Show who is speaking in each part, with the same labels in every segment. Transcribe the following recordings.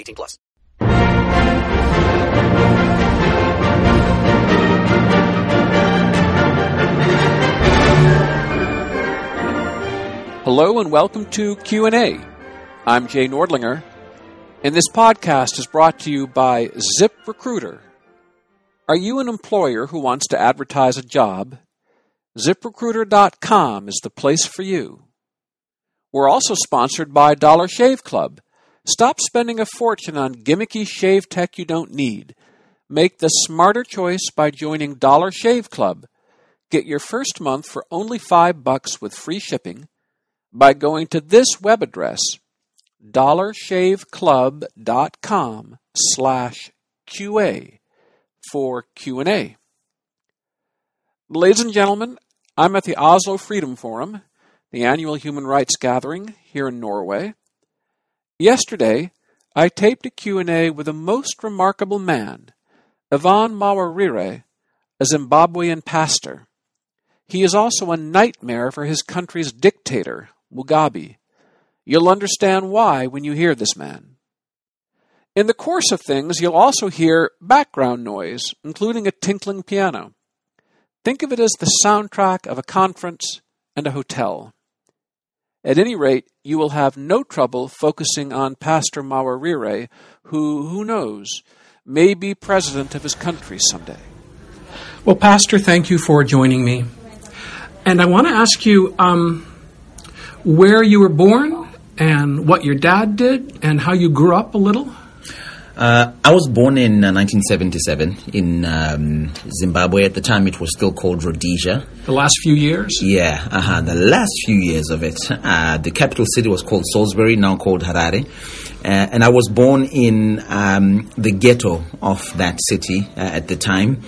Speaker 1: 18 plus.
Speaker 2: Hello and welcome to Q&A. I'm Jay Nordlinger, and this podcast is brought to you by ZipRecruiter. Are you an employer who wants to advertise a job? ZipRecruiter.com is the place for you. We're also sponsored by Dollar Shave Club. Stop spending a fortune on gimmicky shave tech you don't need. Make the smarter choice by joining Dollar Shave Club. Get your first month for only 5 bucks with free shipping by going to this web address dollarshaveclub.com slash qa for q&a ladies and gentlemen i'm at the oslo freedom forum the annual human rights gathering here in norway yesterday i taped a q&a with a most remarkable man evan mawarire a zimbabwean pastor he is also a nightmare for his country's dictator Mugabe. You'll understand why when you hear this man. In the course of things, you'll also hear background noise, including a tinkling piano. Think of it as the soundtrack of a conference and a hotel. At any rate, you will have no trouble focusing on Pastor Mawarire, who, who knows, may be president of his country someday.
Speaker 3: Well, Pastor, thank you for joining me. And I want to ask you um, where you were born and what your dad did and how you grew up a little.
Speaker 4: Uh, I was born in uh, 1977 in um, Zimbabwe. At the time, it was still called Rhodesia.
Speaker 3: The last few years?
Speaker 4: Yeah, uh-huh, the last few years of it. Uh, the capital city was called Salisbury, now called Harare. Uh, and I was born in um, the ghetto of that city uh, at the time.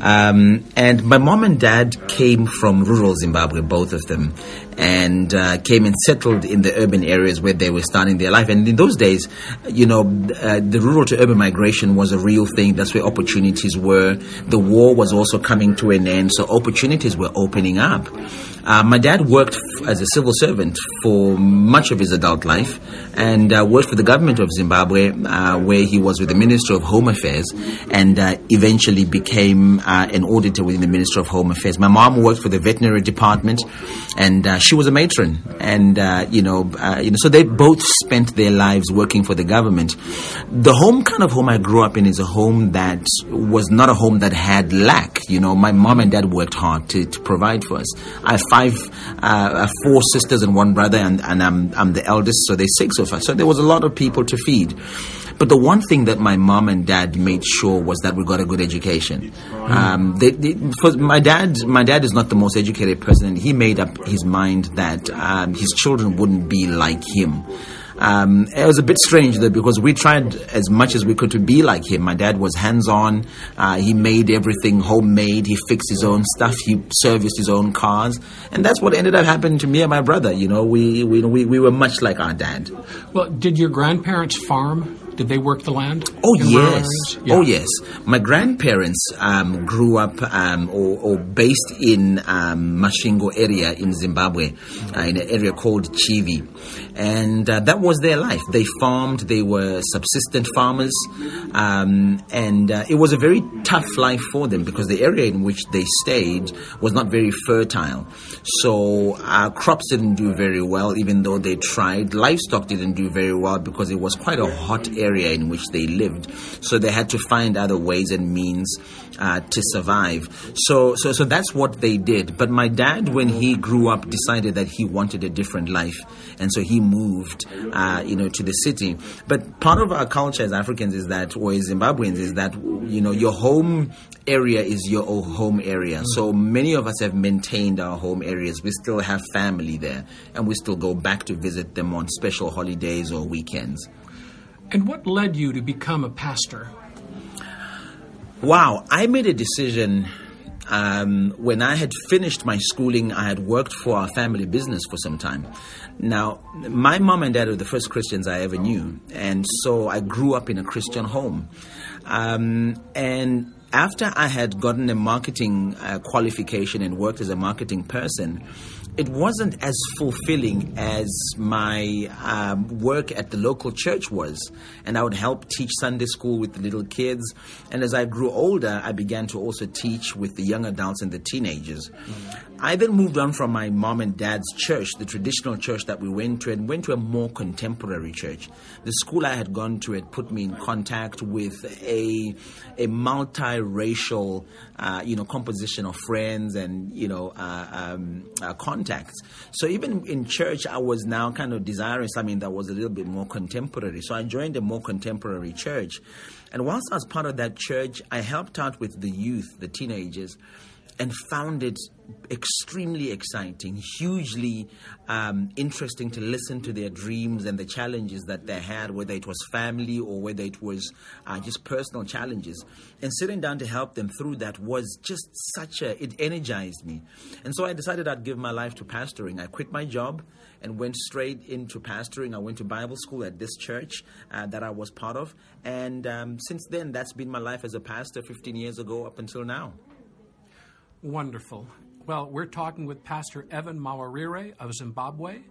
Speaker 4: Um, and my mom and dad came from rural Zimbabwe, both of them, and uh, came and settled in the urban areas where they were starting their life. And in those days, you know, uh, the rural to urban migration was a real thing. That's where opportunities were. The war was also coming to an end, so opportunities were opening up. Uh, my dad worked f- as a civil servant for much of his adult life and uh, worked for the government of Zimbabwe, uh, where he was with the Minister of Home Affairs and uh, eventually became uh, an auditor within the Ministry of Home Affairs. My mom worked for the veterinary department and uh, she was a matron. And, you, know, you know, so they both spent their lives working for the government. The home kind of home I grew up in is a home that was not a home that had lack. You know, my mom and dad worked hard to, to provide for us. I have five, uh, four sisters and one brother, and, and I'm, I'm the eldest, so there's six of us. So there was a lot of people to feed. But the one thing that my mom and dad made sure was that we got a good education. Um, they, they, my dad, my dad is not the most educated person. He made up his mind that um, his children wouldn't be like him. Um, it was a bit strange though because we tried as much as we could to be like him. My dad was hands-on. Uh, he made everything homemade. He fixed his own stuff. He serviced his own cars, and that's what ended up happening to me and my brother. You know, we we we, we were much like our dad.
Speaker 3: Well, did your grandparents farm? Did they work the land?
Speaker 4: Oh yes.
Speaker 3: Yeah.
Speaker 4: oh yes. My grandparents um, grew up um, or, or, based in um, Masvingo area in Zimbabwe, uh, in an area called Chivi, and uh, that was their life. They farmed. They were subsistent farmers, um, and uh, it was a very tough life for them because the area in which they stayed was not very fertile. So uh, crops didn't do very well, even though they tried. Livestock didn't do very well because it was quite a hot area area in which they lived. So they had to find other ways and means uh, to survive. So, so, so that's what they did. But my dad, when he grew up, decided that he wanted a different life, and so he moved, uh, you know, to the city. But part of our culture as Africans is that, or as Zimbabweans, is that you know your home area is your home area. So many of us have maintained our home areas. We still have family there, and we still go back to visit them on special holidays or weekends.
Speaker 3: And what led you to become a pastor?
Speaker 4: Wow, I made a decision um, when I had finished my schooling. I had worked for our family business for some time. Now, my mom and dad were the first Christians I ever knew, and so I grew up in a Christian home. Um, and after I had gotten a marketing uh, qualification and worked as a marketing person, it wasn't as fulfilling as my um, work at the local church was. And I would help teach Sunday school with the little kids. And as I grew older, I began to also teach with the young adults and the teenagers. Mm-hmm. I then moved on from my mom and dad's church, the traditional church that we went to, and went to a more contemporary church. The school I had gone to had put me in contact with a, a multiracial, uh, you know, composition of friends and, you know, uh, um, uh, contacts. So even in church, I was now kind of desiring something that was a little bit more contemporary. So I joined a more contemporary church. And whilst I was part of that church, I helped out with the youth, the teenagers and found it extremely exciting, hugely um, interesting to listen to their dreams and the challenges that they had, whether it was family or whether it was uh, just personal challenges. And sitting down to help them through that was just such a, it energized me. And so I decided I'd give my life to pastoring. I quit my job and went straight into pastoring. I went to Bible school at this church uh, that I was part of. And um, since then, that's been my life as a pastor 15 years ago up until now.
Speaker 3: Wonderful. Well, we're talking with Pastor Evan Mawarire of Zimbabwe,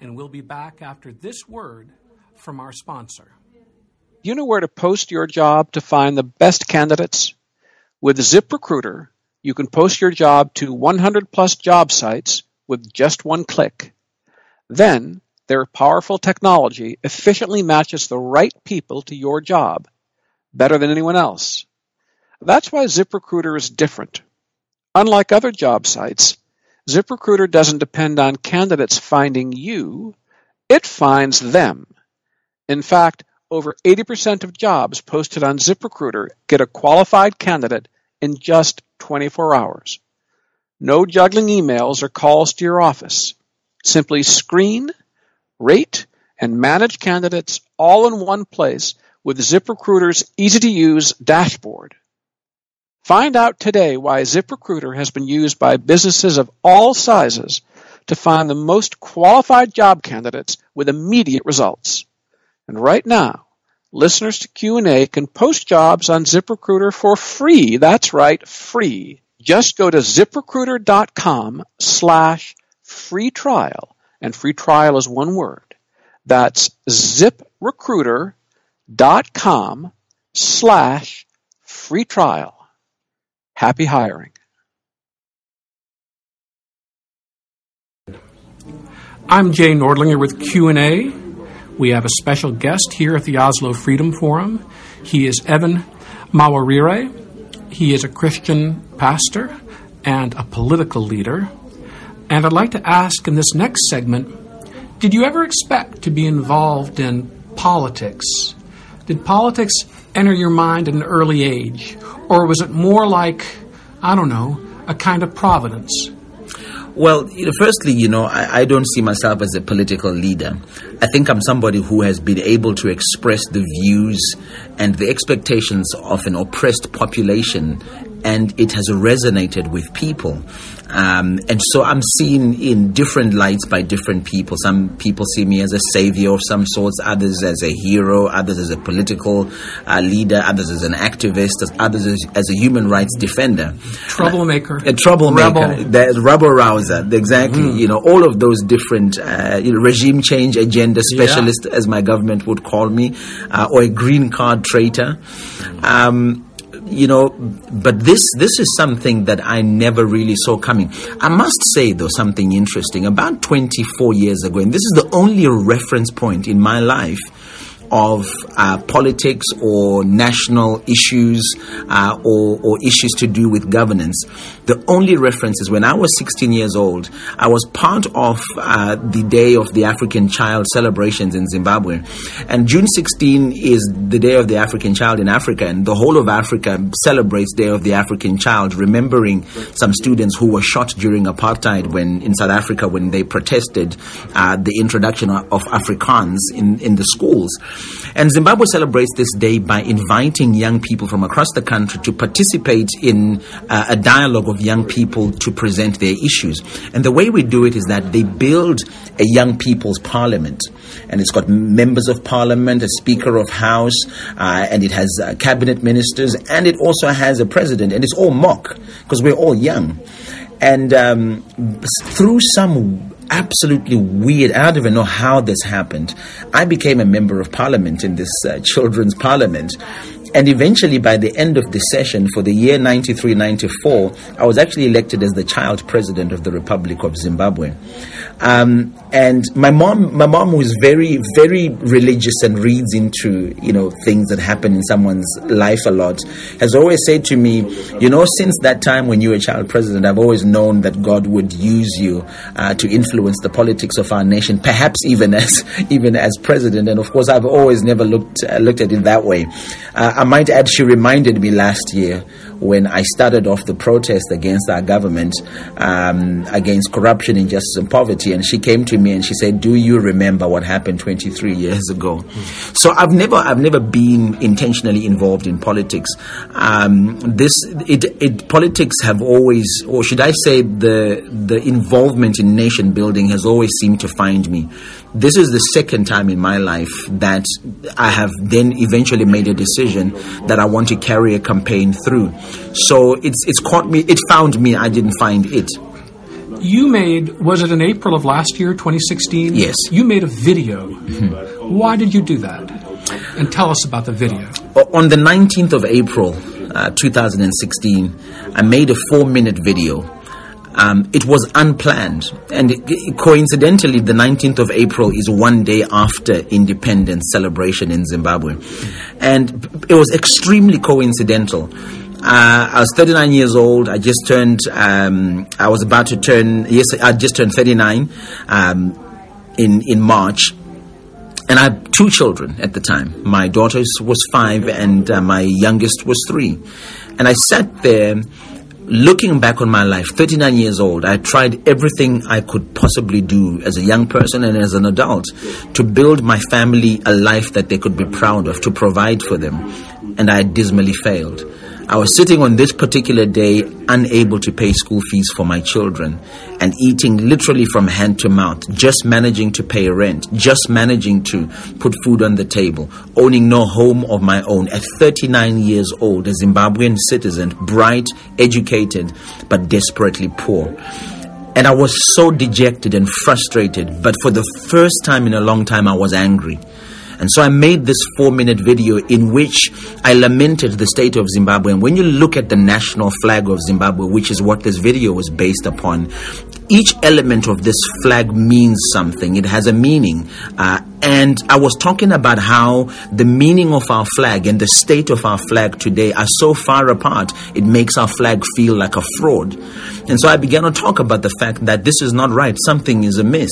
Speaker 3: and we'll be back after this word from our sponsor.
Speaker 2: You know where to post your job to find the best candidates? With ZipRecruiter, you can post your job to 100 plus job sites with just one click. Then, their powerful technology efficiently matches the right people to your job better than anyone else. That's why ZipRecruiter is different. Unlike other job sites, ZipRecruiter doesn't depend on candidates finding you, it finds them. In fact, over 80% of jobs posted on ZipRecruiter get a qualified candidate in just 24 hours. No juggling emails or calls to your office. Simply screen, rate, and manage candidates all in one place with ZipRecruiter's easy to use dashboard. Find out today why ZipRecruiter has been used by businesses of all sizes to find the most qualified job candidates with immediate results. And right now, listeners to Q&A can post jobs on ZipRecruiter for free. That's right, free. Just go to ziprecruiter.com slash free trial. And free trial is one word. That's ziprecruiter.com slash free trial. Happy hiring.
Speaker 3: I'm Jay Nordlinger with Q&A. We have a special guest here at the Oslo Freedom Forum. He is Evan Mawarire. He is a Christian pastor and a political leader. And I'd like to ask in this next segment, did you ever expect to be involved in politics? Did politics enter your mind at an early age? Or was it more like, I don't know, a kind of providence?
Speaker 4: Well, you know, firstly, you know, I, I, don't see myself as a political leader. I think I'm somebody who has been able to express the views and the expectations of an oppressed population, and it has resonated with people. Um, and so I'm seen in different lights by different people. Some people see me as a savior of some sorts, others as a hero, others as a political uh, leader, others as an activist, others as, as a human rights defender.
Speaker 3: Troublemaker.
Speaker 4: A, a troublemaker. Rebel. The rebel rouser. Exactly. Mm. You know, all of those different uh, you know, regime change agenda specialist, yeah. as my government would call me, uh, or a green card traitor. Um, you know, but this this is something that I never really saw coming. I must say though something interesting. About 24 years ago, and this is the only reference point in my life of uh, politics or national issues uh, or, or issues to do with governance. The only reference is when I was 16 years old, I was part of uh, the Day of the African Child celebrations in Zimbabwe. And June 16 is the Day of the African Child in Africa, and the whole of Africa celebrates Day of the African Child, remembering some students who were shot during apartheid when in South Africa when they protested uh, the introduction of Afrikaans in, in the schools. And Zimbabwe celebrates this day by inviting young people from across the country to participate in uh, a dialogue of young people to present their issues. And the way we do it is that they build a young people's parliament. And it's got members of parliament, a speaker of house, uh, and it has uh, cabinet ministers, and it also has a president. And it's all mock because we're all young. And um, through some absolutely weird. I don't even know how this happened. I became a member of parliament in this uh, children's parliament. And eventually, by the end of the session for the year 93 94, I was actually elected as the child president of the Republic of Zimbabwe. Um, and my mom, my mom was very, very religious and reads into, you know, things that happen in someone's life a lot, has always said to me, you know, since that time when you were child president, I've always known that God would use you uh, to influence the politics of our nation, perhaps even as, even as president. And of course, I've always never looked, uh, looked at it that way. Uh, I might add, she reminded me last year when I started off the protest against our government, um, against corruption, injustice, and poverty. And she came to me and she said, "Do you remember what happened 23 years ago?" Mm. So I've never, I've never been intentionally involved in politics. Um, this, it, it, politics have always, or should I say, the the involvement in nation building has always seemed to find me. This is the second time in my life that I have then eventually made a decision that I want to carry a campaign through. So it's it's caught me. It found me. I didn't find it.
Speaker 3: You made was it in April of last year, 2016?
Speaker 4: Yes.
Speaker 3: You made a video. Mm-hmm. Why did you do that? And tell us about the video.
Speaker 4: On the 19th of April, uh, 2016, I made a four-minute video. Um, it was unplanned, and coincidentally, the 19th of April is one day after independence celebration in Zimbabwe, and it was extremely coincidental. Uh, I was 39 years old. I just turned. Um, I was about to turn. Yes, I just turned 39 um, in in March, and I had two children at the time. My daughter was five, and uh, my youngest was three. And I sat there, looking back on my life. 39 years old. I tried everything I could possibly do as a young person and as an adult to build my family a life that they could be proud of, to provide for them, and I dismally failed. I was sitting on this particular day unable to pay school fees for my children and eating literally from hand to mouth, just managing to pay rent, just managing to put food on the table, owning no home of my own at 39 years old, a Zimbabwean citizen, bright, educated, but desperately poor. And I was so dejected and frustrated, but for the first time in a long time, I was angry. And so I made this four minute video in which I lamented the state of Zimbabwe. And when you look at the national flag of Zimbabwe, which is what this video was based upon, each element of this flag means something. It has a meaning. Uh, and I was talking about how the meaning of our flag and the state of our flag today are so far apart, it makes our flag feel like a fraud. And so I began to talk about the fact that this is not right, something is amiss.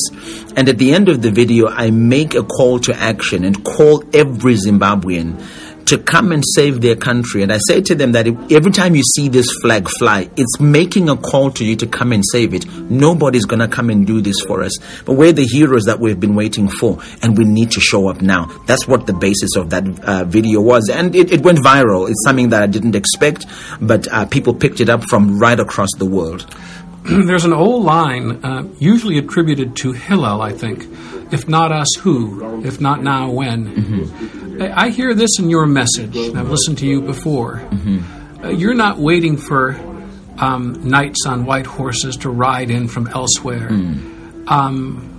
Speaker 4: And at the end of the video, I make a call to action and call every Zimbabwean to come and save their country. And I say to them that every time you see this flag fly, it's making a call to you to come and save it. Nobody's going to come and do this for us. But we're the heroes that we've been waiting for, and we need to show up now. That's what the basis of that uh, video was. And it, it, went viral. It's something that I didn't expect, but uh, people picked it up from right across the world.
Speaker 3: There's an old line, uh, usually attributed to Hillel, I think. If not us, who? If not now, when? Mm-hmm. I, I, hear this in your message. I've listened to you before. Mm-hmm. Uh, you're not waiting for um, knights on white horses to ride in from elsewhere. Mm. Um,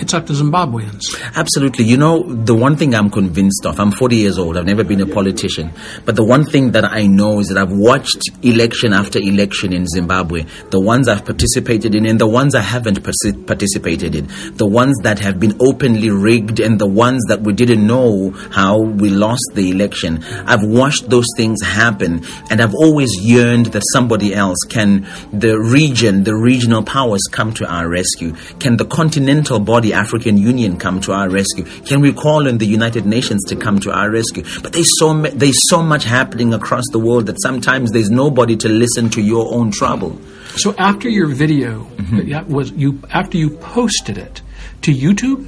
Speaker 3: it's up to Zimbabweans.
Speaker 4: Absolutely. You know, the one thing I'm convinced of, I'm 40 years old, I've never been a politician, but the one thing that I know is that I've watched election after election in Zimbabwe, the ones I've participated in and the ones I haven't partic- participated in, the ones that have been openly rigged and the ones that we didn't know how we lost the election. I've watched those things happen and I've always yearned that somebody else can, the region, the regional powers come to our rescue. Can the continental body, African Union, come to our rescue? Can we call on the United Nations to come to our rescue? But there's so, ma- there's so much happening across the world that sometimes there's nobody to listen to your own trouble.
Speaker 3: So after your video that was you after you posted it to YouTube,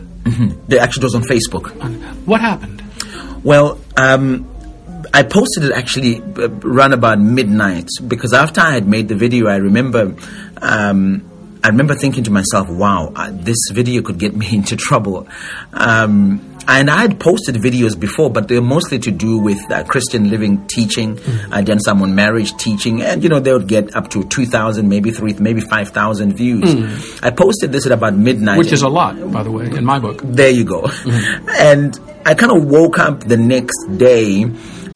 Speaker 4: They actually was on Facebook.
Speaker 3: what happened?
Speaker 4: Well, um, I posted it actually uh, around about midnight because after I had made the video, I remember. Um, I remember thinking to myself, "Wow, uh, this video could get me into trouble." Um, and I had posted videos before, but they were mostly to do with uh, Christian living teaching. I'd done some on marriage teaching, and you know they would get up to two thousand, maybe three, maybe five thousand views. I posted this at about midnight,
Speaker 3: Which is a lot, by the way, in my book.
Speaker 4: there you go. And I kind of woke up the next day.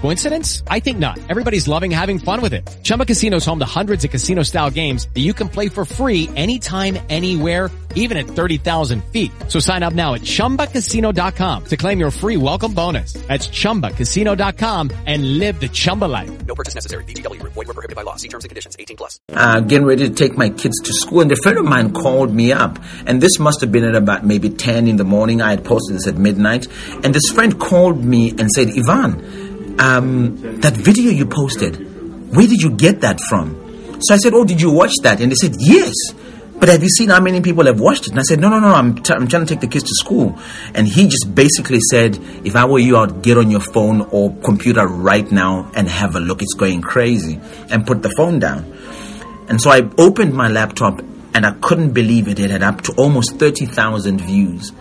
Speaker 5: Coincidence? I think not. Everybody's loving having fun with it. Chumba Casino is home to hundreds of casino-style games that you can play for free anytime, anywhere, even at 30,000 feet. So sign up now at ChumbaCasino.com to claim your free welcome bonus. That's ChumbaCasino.com and live the Chumba life.
Speaker 1: No purchase necessary. VGW Group. Void were prohibited by law. See terms and conditions. 18 plus.
Speaker 4: uh, getting ready to take my kids to school, and a friend of mine called me up. And this must have been at about maybe 10 in the morning. I had posted this at midnight. And this friend called me and said, Evan, um, that video you posted, where did you get that from? So I said, Oh, did you watch that? And they said, Yes. But have you seen how many people have watched it? And I said, No, no, no, I'm, t- I'm trying to take the kids to school. And he just basically said, If I were you, I'd get on your phone or computer right now and have a look. It's going crazy. And put the phone down. And so I opened my laptop and I couldn't believe it. It had up to almost 30,000 views.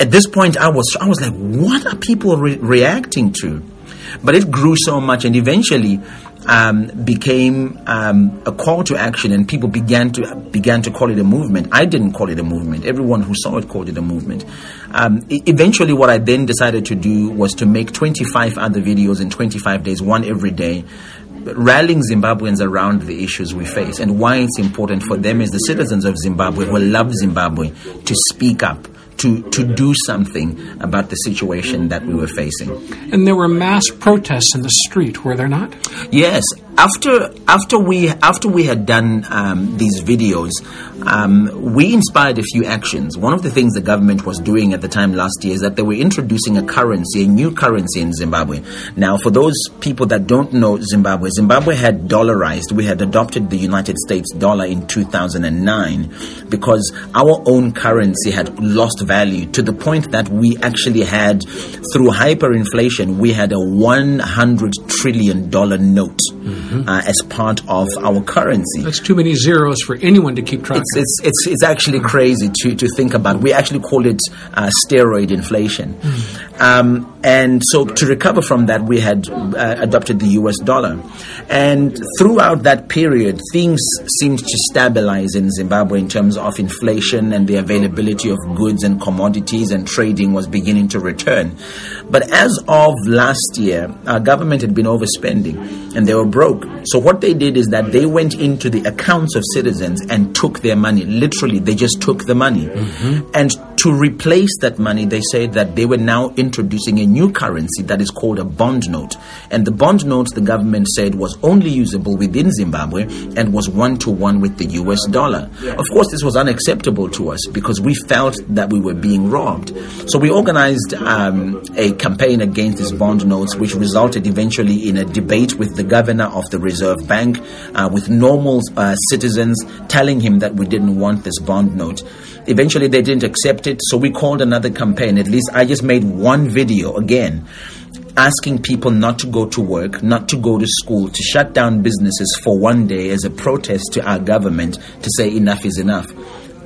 Speaker 4: At this point, I was, I was like, what are people re- reacting to? But it grew so much and eventually um, became um, a call to action and people began to, began to call it a movement. I didn't call it a movement. Everyone who saw it called it a movement. Um, eventually, what I then decided to do was to make 25 other videos in 25 days, one every day, rallying Zimbabweans around the issues we face and why it's important for them as the citizens of Zimbabwe who love Zimbabwe to speak up, to, to do something about the situation that we were facing.
Speaker 3: And there were mass protests in the street, were there not?
Speaker 4: Yes, after after we after we had done um, these videos, um, we inspired a few actions. One of the things the government was doing at the time last year is that they were introducing a currency, a new currency in Zimbabwe. Now, for those people that don't know Zimbabwe, Zimbabwe had dollarized. We had adopted the United States dollar in 2009 because our own currency had lost value to the point that we actually had, through hyperinflation, we had a 100 trillion dollar note uh, as part of our currency.
Speaker 3: That's too many zeros for anyone to keep track
Speaker 4: It's, it's, it's, it's actually crazy to, to think about. We actually call it uh, steroid inflation. Um, and so to recover from that, we had uh, adopted the US dollar. And throughout that period, things seemed to stabilize in Zimbabwe in terms of inflation and the availability of goods and commodities, and trading was beginning to return. But as of last year, our government had been overspending and they were broke. So what they did is that they went into the accounts of citizens and took their money. Literally, they just took the money. And to replace that money, they said that they were now introducing a new currency that is called a bond note. And the bond note, the government said, was only usable within Zimbabwe and was one to one with the US dollar. Of course, this was unacceptable to us because we felt that we were being robbed. So we organized um, a campaign against these bond notes, which resulted eventually in a debate with the governor of the Reserve Bank, uh, with normal uh, citizens telling him that we didn't want this bond note. Eventually, they didn't accept it, so we called another campaign. At least I just made one video again asking people not to go to work, not to go to school, to shut down businesses for one day as a protest to our government to say enough is enough.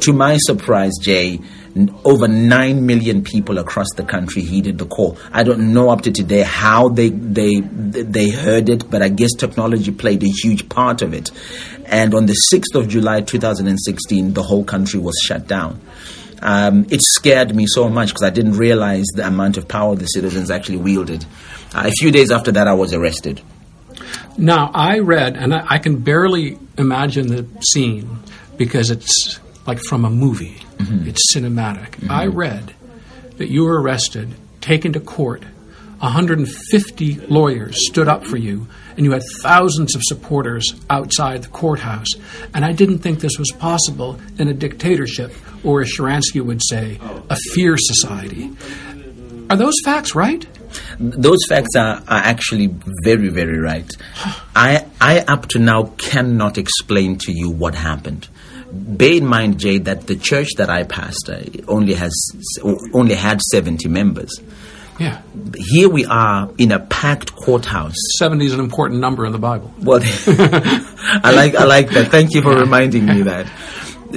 Speaker 4: To my surprise, Jay, Over 9 million people across the country heeded the call. I don't know up to today how they, they, they heard it, but I guess technology played a huge part of it. And on the 6th of July 2016, the whole country was shut down. Um, it scared me so much because I didn't realize the amount of power the citizens actually wielded. Uh, a few days after that, I was arrested.
Speaker 3: Now, I read, and I, I can barely imagine the scene because it's like from a movie, mm-hmm. it's cinematic. Mm-hmm. I read that you were arrested, taken to court. 150 lawyers stood up for you, and you had thousands of supporters outside the courthouse. And I didn't think this was possible in a dictatorship, or as Sharansky would say, a fear society. Are those facts right?
Speaker 4: Those facts are, are actually very, very right. I, I, up to now, cannot explain to you what happened. Bear in mind, Jay, that the church that I pastor only has only had 70 members.
Speaker 3: Yeah.
Speaker 4: Here we are in a packed courthouse.
Speaker 3: 70 is an important number in the Bible.
Speaker 4: Well, I like I like that. Thank you for reminding me that.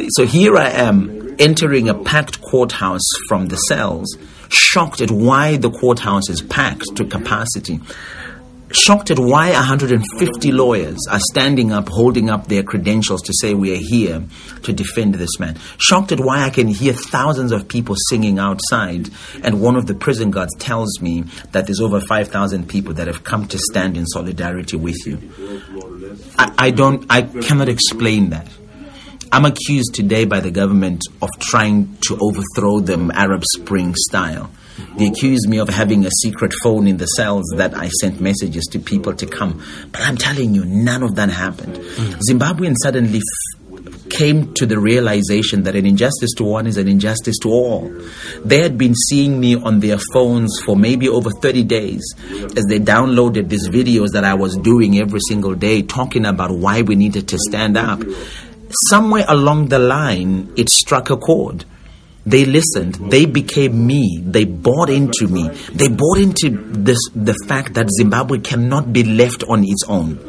Speaker 4: So here I am entering a packed courthouse from the cells, shocked at why the courthouse is packed to capacity. Shocked at why 150 lawyers are standing up, holding up their credentials to say we are here to defend this man. Shocked at why I can hear thousands of people singing outside, and one of the prison guards tells me that there's over 5,000 people that have come to stand in solidarity with you. I, I don't, I cannot explain that. I'm accused today by the government of trying to overthrow them Arab Spring style. They accuse me of having a secret phone in the cells that I sent messages to people to come. But I'm telling you, none of that happened. Hmm. Zimbabweans suddenly f- came to the realization that an injustice to one is an injustice to all. They had been seeing me on their phones for maybe over 30 days as they downloaded these videos that I was doing every single day talking about why we needed to stand up. Somewhere along the line, it struck a chord. They listened. They became me. They bought into me. They bought into this, the fact that Zimbabwe cannot be left on its own.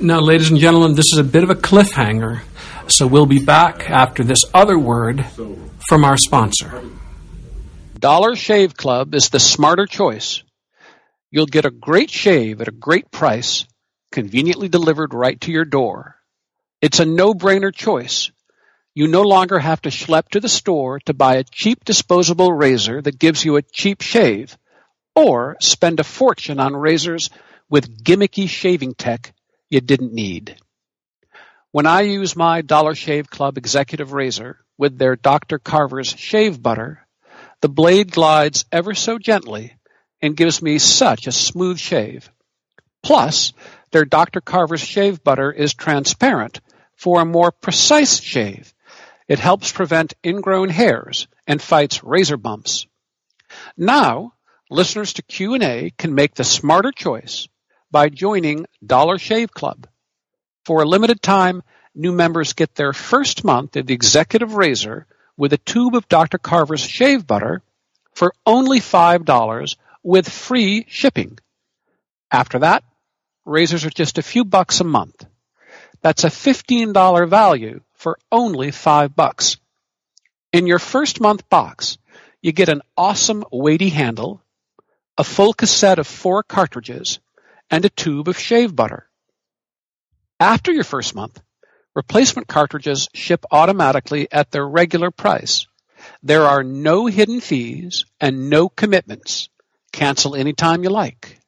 Speaker 3: Now, ladies and gentlemen, this is a bit of a cliffhanger, so we'll be back after this other word from our sponsor.
Speaker 2: Dollar Shave Club is the smarter choice. You'll get a great shave at a great price, conveniently delivered right to your door. It's a no-brainer choice. You no longer have to schlep to the store to buy a cheap disposable razor that gives you a cheap shave, or spend a fortune on razors with gimmicky shaving tech you didn't need. When I use my Dollar Shave Club executive razor with their Dr. Carver's shave butter, the blade glides ever so gently and gives me such a smooth shave. Plus, their Dr. Carver's shave butter is transparent for a more precise shave. It helps prevent ingrown hairs and fights razor bumps. Now, listeners to Q&A can make the smarter choice by joining Dollar Shave Club. For a limited time, new members get their first month of the executive razor with a tube of Dr. Carver's shave butter for only $5 with free shipping. After that, razors are just a few bucks a month. That's a $15 value for only 5 bucks. In your first month box, you get an awesome weighty handle, a full cassette of 4 cartridges, and a tube of shave butter. After your first month, replacement cartridges ship automatically at their regular price. There are no hidden fees and no commitments. Cancel anytime you like.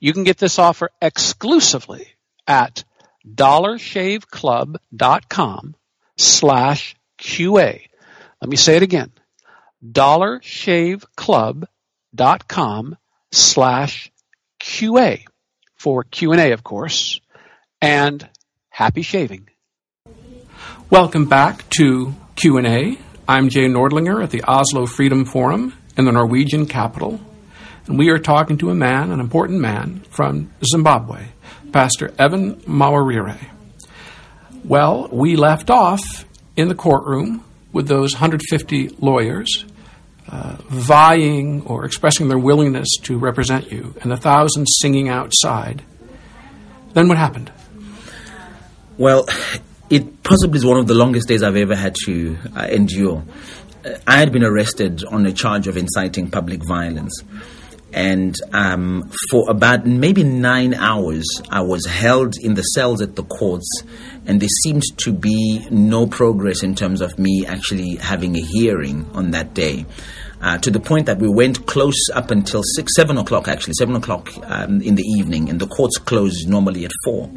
Speaker 2: You can get this offer exclusively at dollarshaveclub.com slash QA. Let me say it again. dollarshaveclub.com slash QA for Q&A, of course, and happy shaving.
Speaker 3: Welcome back to Q&A. I'm Jay Nordlinger at the Oslo Freedom Forum in the Norwegian capital. And we are talking to a man, an important man from Zimbabwe, Pastor Evan Mawarire. Well, we left off in the courtroom with those 150 lawyers uh, vying or expressing their willingness to represent you, and the thousands singing outside. Then what happened?
Speaker 4: Well, it possibly is one of the longest days I've ever had to uh, endure. I had been arrested on a charge of inciting public violence. And um, for about maybe nine hours, I was held in the cells at the courts, and there seemed to be no progress in terms of me actually having a hearing on that day. Uh, to the point that we went close up until six, seven o'clock, actually, seven o'clock um, in the evening, and the courts close normally at four.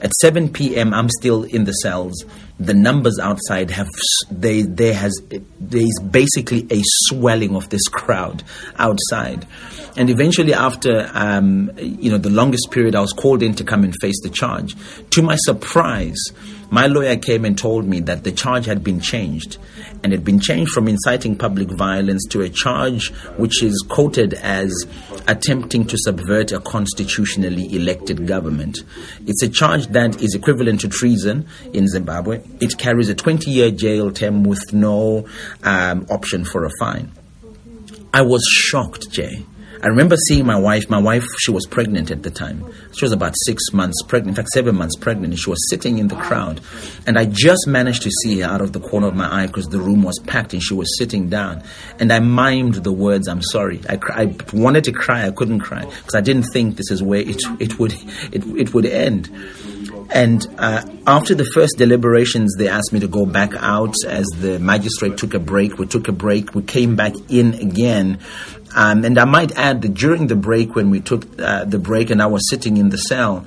Speaker 4: At 7 p.m., I'm still in the cells. The numbers outside have they there has there is basically a swelling of this crowd outside, and eventually, after um, you know the longest period, I was called in to come and face the charge. To my surprise, my lawyer came and told me that the charge had been changed and it had been changed from inciting public violence to a charge which is quoted as attempting to subvert a constitutionally elected government. It's a charge that is equivalent to treason in Zimbabwe. It carries a 20 year jail term with no um, option for a fine. I was shocked, Jay. I remember seeing my wife. My wife, she was pregnant at the time. She was about six months pregnant, in fact, seven months pregnant. She was sitting in the crowd. And I just managed to see her out of the corner of my eye because the room was packed and she was sitting down. And I mimed the words, I'm sorry. I, I wanted to cry. I couldn't cry because I didn't think this is where it, it, would, it, it would end. And uh, after the first deliberations, they asked me to go back out as the magistrate took a break. We took a break. We came back in again. Um, and I might add that during the break, when we took uh, the break and I was sitting in the cell,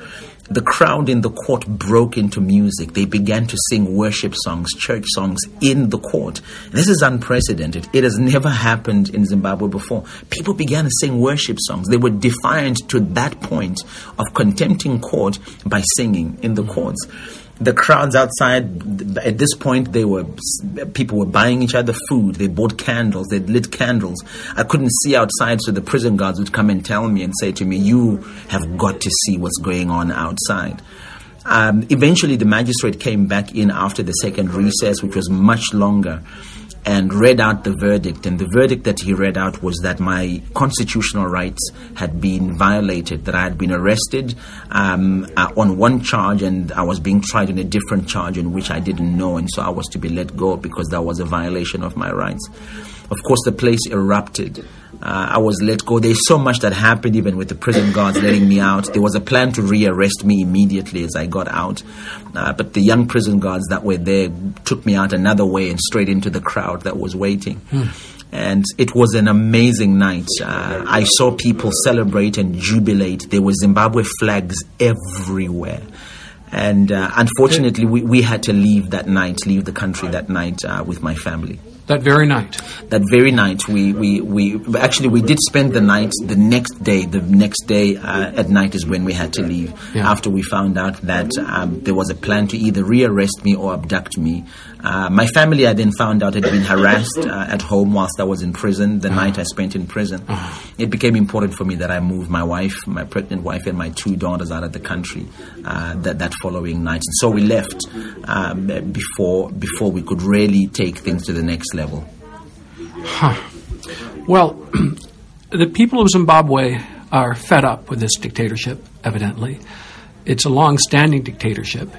Speaker 4: the crowd in the court broke into music. They began to sing worship songs, church songs in the court. This is unprecedented. It has never happened in Zimbabwe before. People began to sing worship songs. They were defiant to that point of contempting court by singing in the courts the crowds outside at this point they were people were buying each other food. They bought candles. They lit candles. I couldn't see outside so the prison guards would come and tell me and say to me you have got to see what's going on outside. Um, eventually the magistrate came back in after the second recess which was much longer and read out the verdict. And the verdict that he read out was that my constitutional rights had been violated, that I had been arrested um, uh, on one charge and I was being tried on a different charge in which I didn't know. And so I was to be let go because that was a violation of my rights. Of course, the place erupted. Uh, I was let go. There's so much that happened even with the prison guards letting me out. There was a plan to rearrest me immediately as I got out. Uh, but the young prison guards that were there took me out another way and straight into the crowd that was waiting. Hmm. And it was an amazing night. Uh, I saw people celebrate and jubilate. There were Zimbabwe flags everywhere. And uh, unfortunately, we, we had to leave that night, leave the country that night uh, with my family.
Speaker 3: That very night.
Speaker 4: That very night, we, we, we actually we did spend the night. The next day, the next day uh, at night is when we had to leave. Yeah. After we found out that um, there was a plan to either rearrest me or abduct me. Uh, my family, I then found out, had been harassed uh, at home whilst I was in prison. The night I spent in prison, it became important for me that I move my wife, my pregnant wife, and my two daughters out of the country uh, that that following night. And so we left um, before before we could really take things to the next level.
Speaker 3: Huh. Well, the people of Zimbabwe are fed up with this dictatorship. Evidently, it's a long-standing dictatorship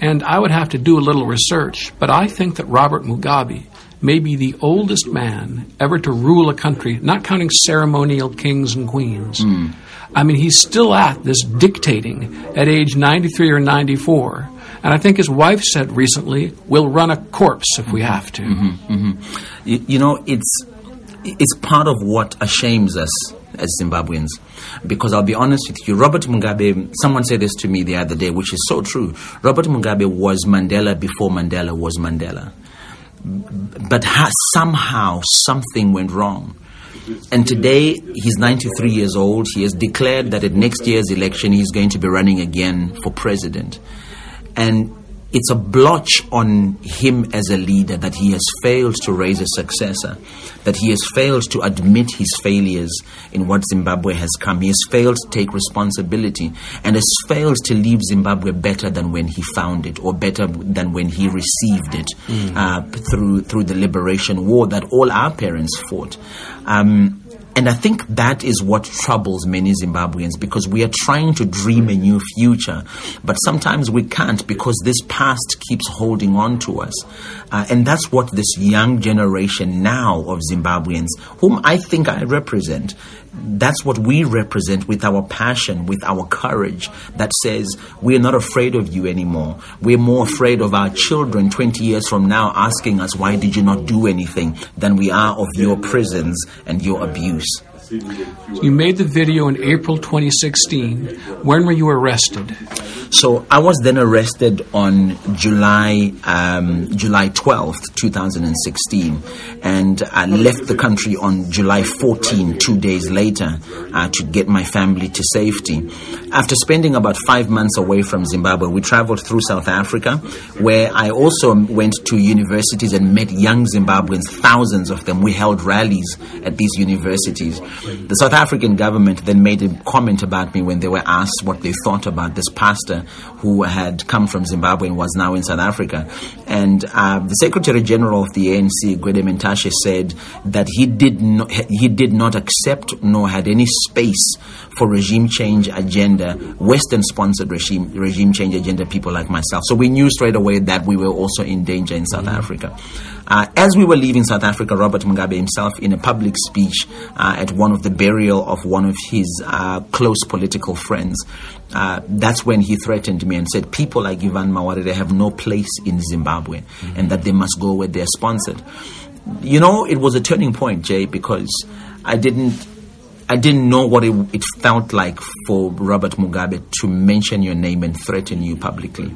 Speaker 3: and I would have to do a little research, but I think that Robert Mugabe may be the oldest man ever to rule a country, not counting ceremonial kings and queens. Mm. I mean, he's still at this dictating at age 93 or 94. And I think his wife said recently, we'll run a corpse if we have to.
Speaker 4: Mm-hmm, mm-hmm. You, you know, it's, it's part of what ashames us as Zimbabweans. Because I'll be honest with you, Robert Mugabe, someone said this to me the other day, which is so true. Robert Mugabe was Mandela before Mandela was Mandela. But ha- somehow something went wrong. And today he's 93 years old. He has declared that at next year's election he's going to be running again for president. And it's a blotch on him as a leader that he has failed to raise a successor, that he has failed to admit his failures in what Zimbabwe has come. He has failed to take responsibility and has failed to leave Zimbabwe better than when he found it or better than when he received it mm. uh, through, through the liberation war that all our parents fought. Um, And I think that is what troubles many Zimbabweans because we are trying to dream a new future, but sometimes we can't because this past keeps holding on to us. Uh, and that's what this young generation now of Zimbabweans, whom I think I represent, that's what we represent with our passion, with our courage that says we're not afraid of you anymore. We're more afraid of our children 20 years from now asking us, why did you not do anything, than we are of your prisons and your abuse.
Speaker 3: You made the video in April 2016. When were you arrested?
Speaker 4: So I was then arrested on July um, July 12th, 2016, and I left the country on July 14, two days later, uh, to get my family to safety. After spending about five months away from Zimbabwe, we traveled through South Africa, where I also went to universities and met young Zimbabweans, thousands of them. We held rallies at these universities. The South African government then made a comment about me when they were asked what they thought about this pastor who had come from Zimbabwe and was now in South Africa. And uh, the Secretary General of the ANC, Gwede Mantashe, said that he did he did not accept nor had any space for regime change agenda, Western sponsored regime regime change agenda people like myself. So we knew straight away that we were also in danger in South mm-hmm. Africa. Uh, as we were leaving South Africa, Robert Mugabe himself, in a public speech uh, at one of the burial of one of his uh, close political friends, uh, that's when he threatened me and said, People like Evan Mawarire have no place in Zimbabwe mm-hmm. and that they must go where they're sponsored. You know, it was a turning point, Jay, because I didn't. I didn't know what it, it felt like for Robert Mugabe to mention your name and threaten you publicly.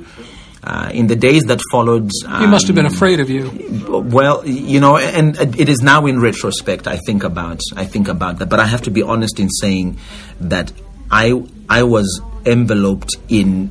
Speaker 4: Uh, in the days that followed,
Speaker 3: um, he must have been um, afraid of you.
Speaker 4: Well, you know, and it is now in retrospect. I think about, I think about that. But I have to be honest in saying that I, I was enveloped in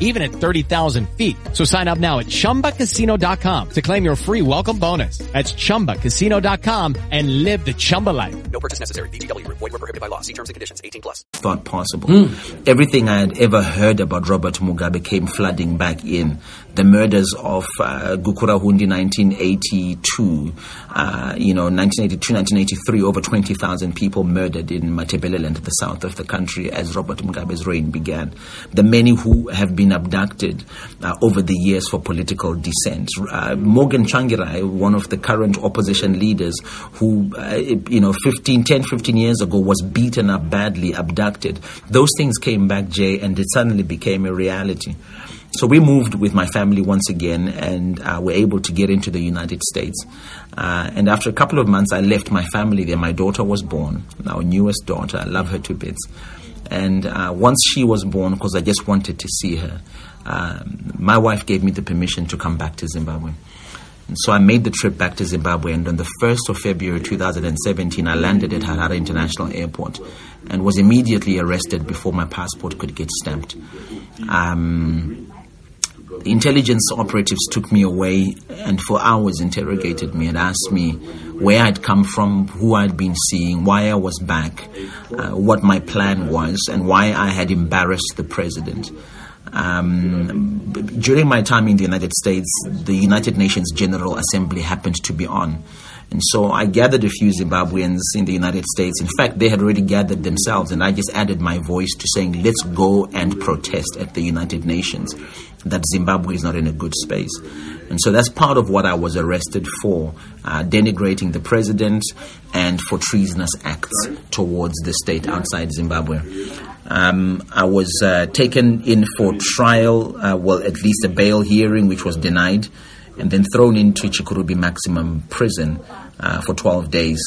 Speaker 5: even at 30,000 feet. So sign up now at ChumbaCasino.com to claim your free welcome bonus. That's ChumbaCasino.com and live the Chumba life.
Speaker 1: No purchase necessary. VGW. Void were prohibited by law. See terms and conditions. 18 plus.
Speaker 4: Thought possible. Mm. Everything I had ever heard about Robert Mugabe came flooding back in. The murders of uh, Gukurahundi 1982, uh, you know, 1982, 1983, over 20,000 people murdered in Matabeleland, the south of the country, as Robert Mugabe's reign began. The many who have been abducted uh, over the years for political dissent. Uh, Morgan Tsvangirai, one of the current opposition leaders, who, uh, you know, 15, 10, 15 years ago was beaten up badly, abducted. Those things came back, Jay, and it suddenly became a reality. So we moved with my family once again and uh, were able to get into the United States. Uh, and after a couple of months, I left my family there. My daughter was born, our newest daughter. I love her to bits. And uh, once she was born, because I just wanted to see her, um, my wife gave me the permission to come back to Zimbabwe. And so I made the trip back to Zimbabwe, and on the 1st of February 2017, I landed at Harare International Airport and was immediately arrested before my passport could get stamped. Um, the intelligence operatives took me away and for hours interrogated me and asked me where I'd come from, who I'd been seeing, why I was back, uh, what my plan was, and why I had embarrassed the president. Um, during my time in the United States, the United Nations General Assembly happened to be on. And so I gathered a few Zimbabweans in the United States. In fact, they had already gathered themselves, and I just added my voice to saying, let's go and protest at the United Nations that Zimbabwe is not in a good space. And so that's part of what I was arrested for uh, denigrating the president and for treasonous acts towards the state outside Zimbabwe. Um, I was uh, taken in for trial, uh, well, at least a bail hearing, which was denied and then thrown into Chikurubi maximum prison uh, for 12 days.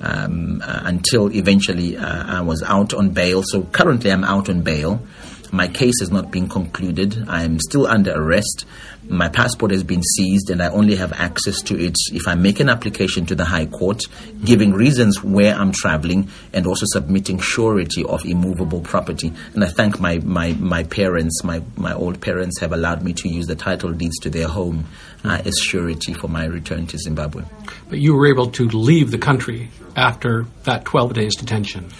Speaker 4: Um, uh, until eventually uh, I was out on bail. So currently I'm out on bail. My case has not been concluded. I am still under arrest. My passport has been seized, and I only have access to it if I make an application to the High Court, giving reasons where I'm traveling, and also submitting surety of immovable property. And I thank my, my, my parents, my, my old parents, have allowed me to use the title deeds to their home uh, as surety for my return to Zimbabwe.
Speaker 3: But you were able to leave the country after that 12 days detention.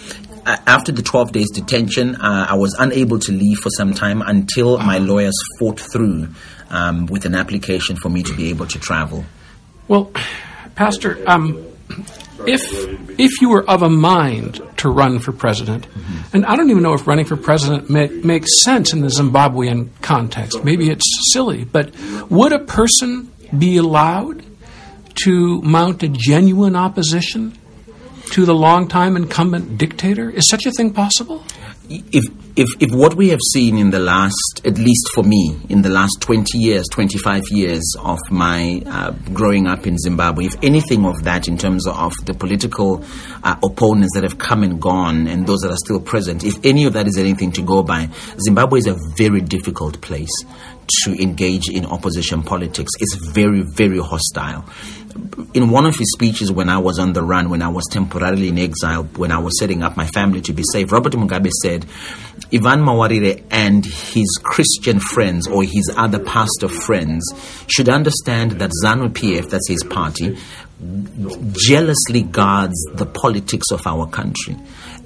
Speaker 4: Uh, after the 12 days detention, uh, I was unable to leave for some time until my lawyers fought through um, with an application for me to be able to travel.
Speaker 3: Well, Pastor, um, if if you were of a mind to run for president, mm-hmm. and I don't even know if running for president makes sense in the Zimbabwean context. Maybe it's silly, but would a person be allowed to mount a genuine opposition to the longtime incumbent dictator? Is such a thing possible?
Speaker 4: If, if, if what we have seen in the last, at least for me, in the last 20 years, 25 years of my uh, growing up in Zimbabwe, if anything of that in terms of the political uh, opponents that have come and gone and those that are still present, if any of that is anything to go by, Zimbabwe is a very difficult place to engage in opposition politics. It's very, very hostile in one of his speeches when I was on the run, when I was temporarily in exile, when I was setting up my family to be safe, Robert Mugabe said, Evan Mawarire and his Christian friends or his other pastor friends should understand that ZANU PF, that's his party, jealously guards the politics of our country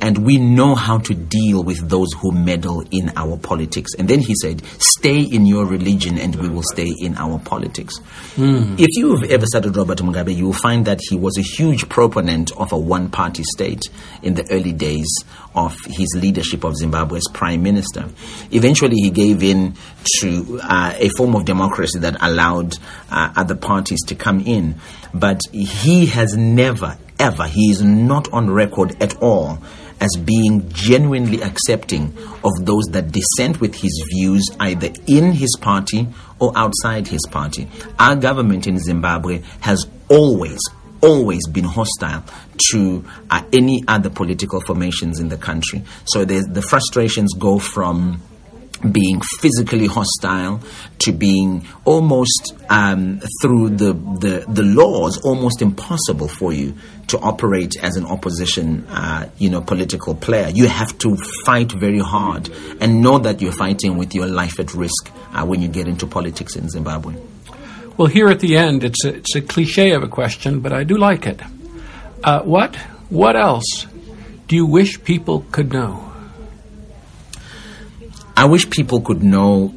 Speaker 4: and we know how to deal with those who meddle in our politics. And then he said, Stay in your religion and we will stay in our politics. Mm. If you've ever studied Robert Mugabe, you will find that he was a huge proponent of a one party state in the early days of his leadership of Zimbabwe as prime minister. Eventually, he gave in to uh, a form of democracy that allowed uh, other parties to come in. But he has never, ever, he is not on record at all as being genuinely accepting of those that dissent with his views either in his party or outside his party. Our government in Zimbabwe has always, always been hostile to uh, any other political formations in the country. So the frustrations go from being physically hostile to being almost um, through the, the, the laws almost impossible for you to operate as an opposition uh, you know political player. You have to fight very hard and know that you're fighting with your life at risk uh, when you get into politics in Zimbabwe.
Speaker 3: Well here at the end it's a, it's a cliche of a question but I do like it. Uh, what what else do you wish people could know
Speaker 4: I wish people could know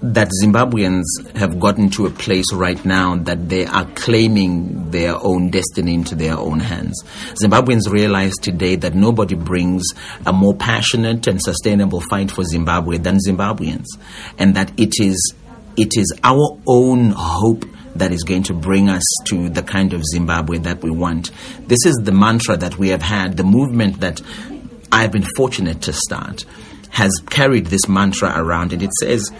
Speaker 4: that Zimbabweans have gotten to a place right now that they are claiming their own destiny into their own hands. Zimbabweans realize today that nobody brings a more passionate and sustainable fight for Zimbabwe than Zimbabweans, and that it is it is our own hope that is going to bring us to the kind of Zimbabwe that we want. This is the mantra that we have had, the movement that I've been fortunate to start has carried this mantra around, and it says,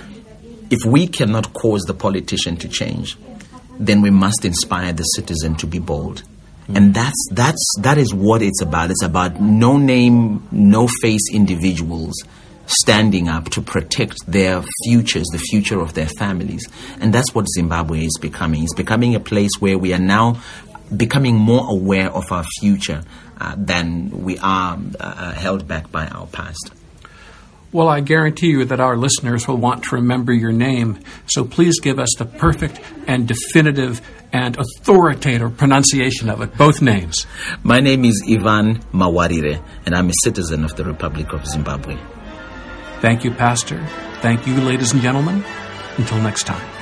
Speaker 4: if we cannot cause the politician to change, then we must inspire the citizen to be bold. Mm. And that's that's that is what it's about. It's about no name, no face individuals standing up to protect their futures, the future of their families. And that's what Zimbabwe is becoming. It's becoming a place where we are now becoming more aware of our future uh, than we are uh, held back by our past.
Speaker 3: Well, I guarantee you that our listeners will want to remember your name, so please give us the perfect and definitive and authoritative pronunciation of it, both names.
Speaker 4: My name is Evan Mawarire, and I'm a citizen of the Republic of Zimbabwe.
Speaker 3: Thank you, Pastor. Thank you, ladies and gentlemen. Until next time.